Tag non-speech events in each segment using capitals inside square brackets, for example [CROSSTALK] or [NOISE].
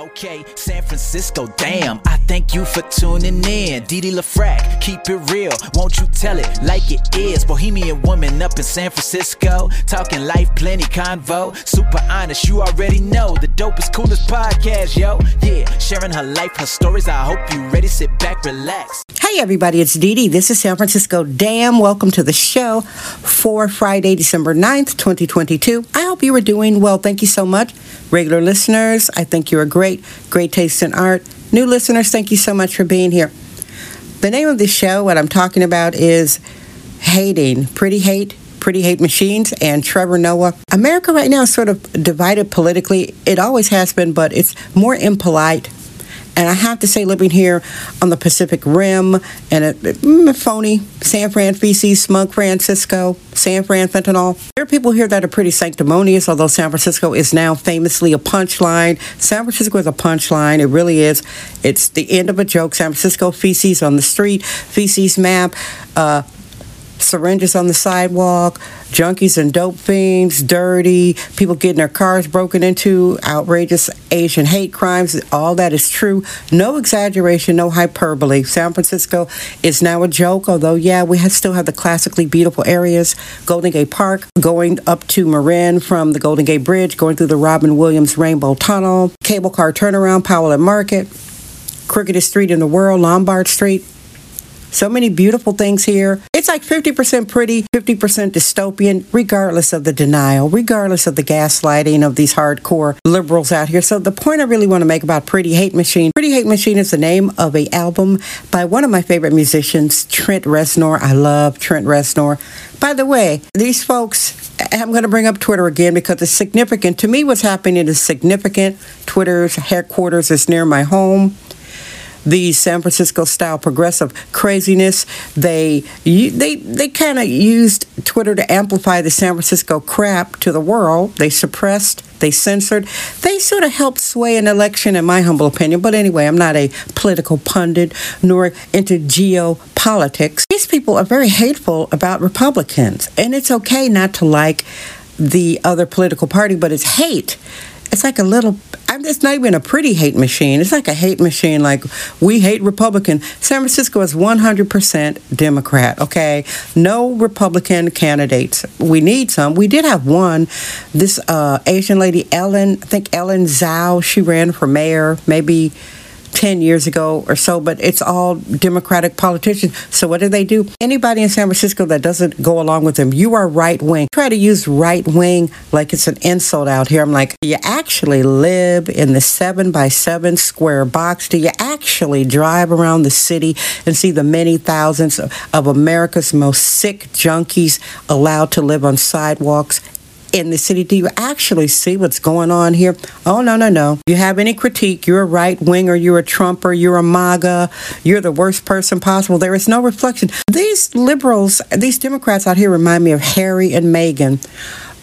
Okay, San Francisco, damn. I thank you for tuning in. Didi LaFrac, keep it real. Won't you tell it like it is? Bohemian woman up in San Francisco. Talking life, plenty convo. Super honest, you already know. The dopest, coolest podcast, yo. Yeah, sharing her life, her stories. I hope you ready. Sit back, relax. Hey, everybody, it's Didi. This is San Francisco Damn. Welcome to the show for Friday, December 9th, 2022. I hope you are doing well. Thank you so much. Regular listeners, I think you are great. Great taste in art. New listeners, thank you so much for being here. The name of the show, what I'm talking about, is Hating, Pretty Hate, Pretty Hate Machines, and Trevor Noah. America right now is sort of divided politically. It always has been, but it's more impolite and I have to say, living here on the Pacific Rim and at mm, phony San Fran feces, smug Francisco, San Fran fentanyl, there are people here that are pretty sanctimonious, although San Francisco is now famously a punchline. San Francisco is a punchline. It really is. It's the end of a joke. San Francisco feces on the street, feces map. Uh, syringes on the sidewalk, junkies and dope fiends, dirty, people getting their cars broken into, outrageous Asian hate crimes. All that is true. No exaggeration, no hyperbole. San Francisco is now a joke, although, yeah, we have, still have the classically beautiful areas. Golden Gate Park, going up to Marin from the Golden Gate Bridge, going through the Robin Williams Rainbow Tunnel, cable car turnaround, Powell and Market, crookedest street in the world, Lombard Street. So many beautiful things here. It's like 50% pretty, 50% dystopian, regardless of the denial, regardless of the gaslighting of these hardcore liberals out here. So the point I really want to make about Pretty Hate Machine, Pretty Hate Machine is the name of a album by one of my favorite musicians, Trent Reznor. I love Trent Reznor. By the way, these folks, I'm going to bring up Twitter again because it's significant. To me, what's happening is significant. Twitter's headquarters is near my home the San Francisco style progressive craziness. They they they kind of used Twitter to amplify the San Francisco crap to the world. They suppressed, they censored, they sort of helped sway an election, in my humble opinion. But anyway, I'm not a political pundit nor into geopolitics. These people are very hateful about Republicans, and it's okay not to like the other political party, but it's hate it's like a little it's not even a pretty hate machine. It's like a hate machine like we hate republican. San francisco is 100% democrat okay? No republican candidates. We need some. We did have one this uh, asian lady ellen i think ellen zhou she ran for mayor maybe 10 years ago or so, but it's all Democratic politicians. So what do they do? Anybody in San Francisco that doesn't go along with them, you are right wing. Try to use right wing like it's an insult out here. I'm like, do you actually live in the seven by seven square box? Do you actually drive around the city and see the many thousands of, of America's most sick junkies allowed to live on sidewalks in the city. Do you actually see what's going on here? Oh, no, no, no. You have any critique, you're a right winger, you're a Trumper, you're a MAGA, you're the worst person possible. There is no reflection. These liberals, these Democrats out here remind me of Harry and Meghan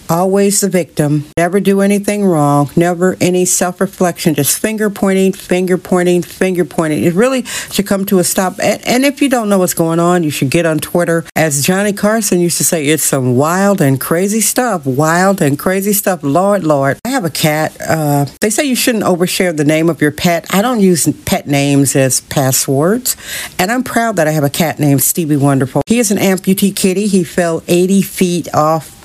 always the victim, never do anything wrong, never any self reflection, just finger pointing, finger pointing, finger pointing. It really should come to a stop. And, and, if you don't know what's going on, you should get on Twitter. As Johnny Carson used to say, it's some wild and crazy stuff. Wild and crazy stuff. Lord, Lord. I have a cat. Uh, they say you shouldn't overshare the name of your pet. I don't use pet names as passwords. And I'm proud that I have a cat named Stevie Wonderful. He is an amputee kitty. He fell 80 feet off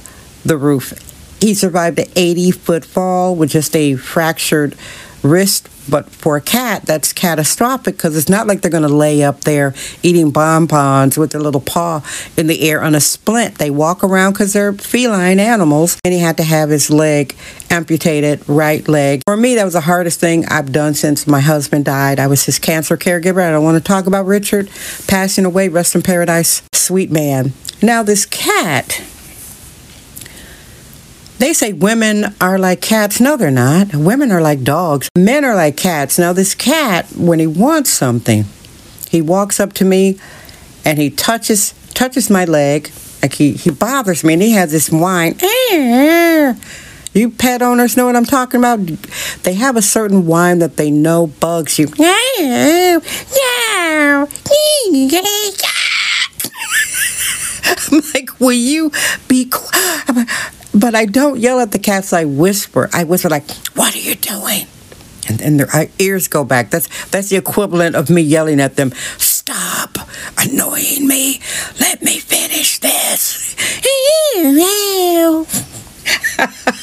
the roof. He survived an 80 foot fall with just a fractured wrist. But for a cat, that's catastrophic because it's not like they're going to lay up there eating bonbons with their little paw in the air on a splint. They walk around because they're feline animals. And he had to have his leg amputated, right leg. For me, that was the hardest thing I've done since my husband died. I was his cancer caregiver. I don't want to talk about Richard passing away. Rest in paradise. Sweet man. Now, this cat they say women are like cats. No, they're not. Women are like dogs. Men are like cats. Now, this cat, when he wants something, he walks up to me and he touches touches my leg. Like he, he bothers me and he has this whine. You pet owners know what I'm talking about. They have a certain whine that they know bugs you. [LAUGHS] I'm like, will you be quiet? But I don't yell at the cats. I whisper. I whisper like, "What are you doing? and then their uh, ears go back. That's that's the equivalent of me yelling at them, "Stop annoying me! Let me finish this." [LAUGHS]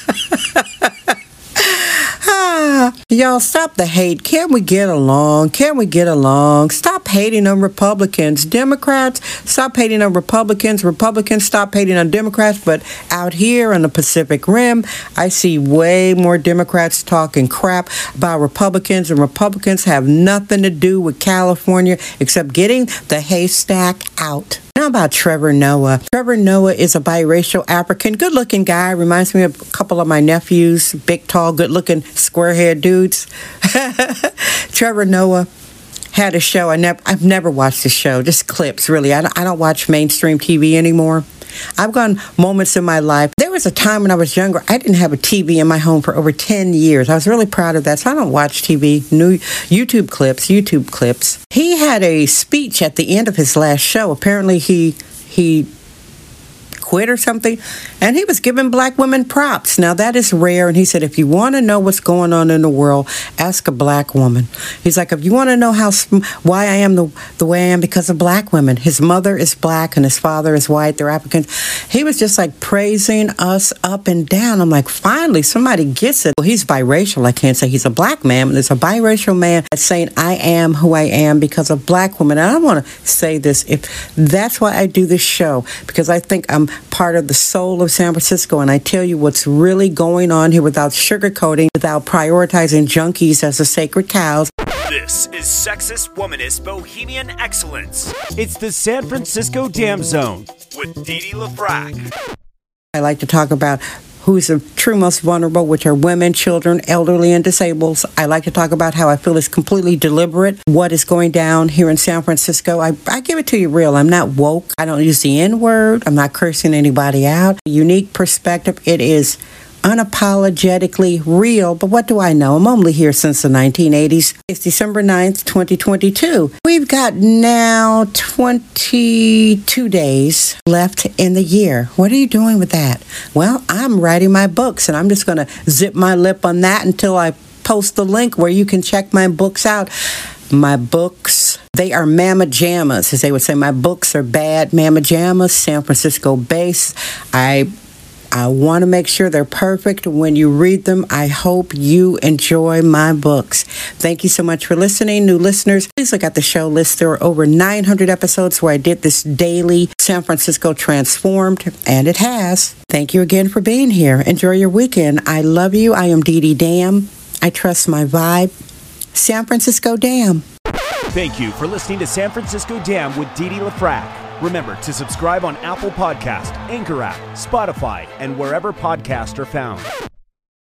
Y'all stop the hate. Can we get along? Can we get along? Stop hating on Republicans. Democrats, stop hating on Republicans. Republicans, stop hating on Democrats. But out here on the Pacific Rim, I see way more Democrats talking crap about Republicans, and Republicans have nothing to do with California except getting the haystack out. Now about Trevor Noah. Trevor Noah is a biracial African, good looking guy. Reminds me of a couple of my nephews, big, tall, good looking, square haired dudes. [LAUGHS] Trevor Noah had a show. I never, I've never watched the show, just clips, really. I don't, I don't watch mainstream TV anymore. I've gone moments in my life. There was a time when I was younger, I didn't have a TV in my home for over 10 years. I was really proud of that. So I don't watch TV, new YouTube clips, YouTube clips. He had a speech at the end of his last show. Apparently he he quit or something. And he was giving black women props. Now, that is rare. And he said, if you want to know what's going on in the world, ask a black woman. He's like, if you want to know how why I am the, the way I am because of black women. His mother is black and his father is white. They're Africans. He was just like praising us up and down. I'm like, finally, somebody gets it. Well, he's biracial. I can't say he's a black man, there's a biracial man that's saying, I am who I am because of black women. And I want to say this if that's why I do this show, because I think I'm part of the soul of San Francisco, and I tell you what's really going on here without sugarcoating, without prioritizing junkies as the sacred cows. This is Sexist Womanist Bohemian Excellence. It's the San Francisco Dam Zone with Dee Dee LaFrac. I like to talk about who's the true most vulnerable, which are women, children, elderly, and disabled. I like to talk about how I feel it's completely deliberate what is going down here in San Francisco. I, I give it to you real. I'm not woke. I don't use the N word. I'm not cursing anybody out. Unique perspective. It is unapologetically real. But what do I know? I'm only here since the 1980s. It's December 9th, 2022. We've got now 22 days left in the year. What are you doing with that? Well, I'm writing my books and I'm just going to zip my lip on that until I post the link where you can check my books out. My books, they are mama jammas, as they would say. My books are bad mama jammas, San Francisco based. I I want to make sure they're perfect when you read them. I hope you enjoy my books. Thank you so much for listening. New listeners, please look at the show list. There are over 900 episodes where I did this daily San Francisco Transformed, and it has. Thank you again for being here. Enjoy your weekend. I love you. I am Dee Dee Dam. I trust my vibe. San Francisco Dam. Thank you for listening to San Francisco Dam with Dee Dee LaFrac. Remember to subscribe on Apple Podcast, Anchor app, Spotify, and wherever podcasts are found.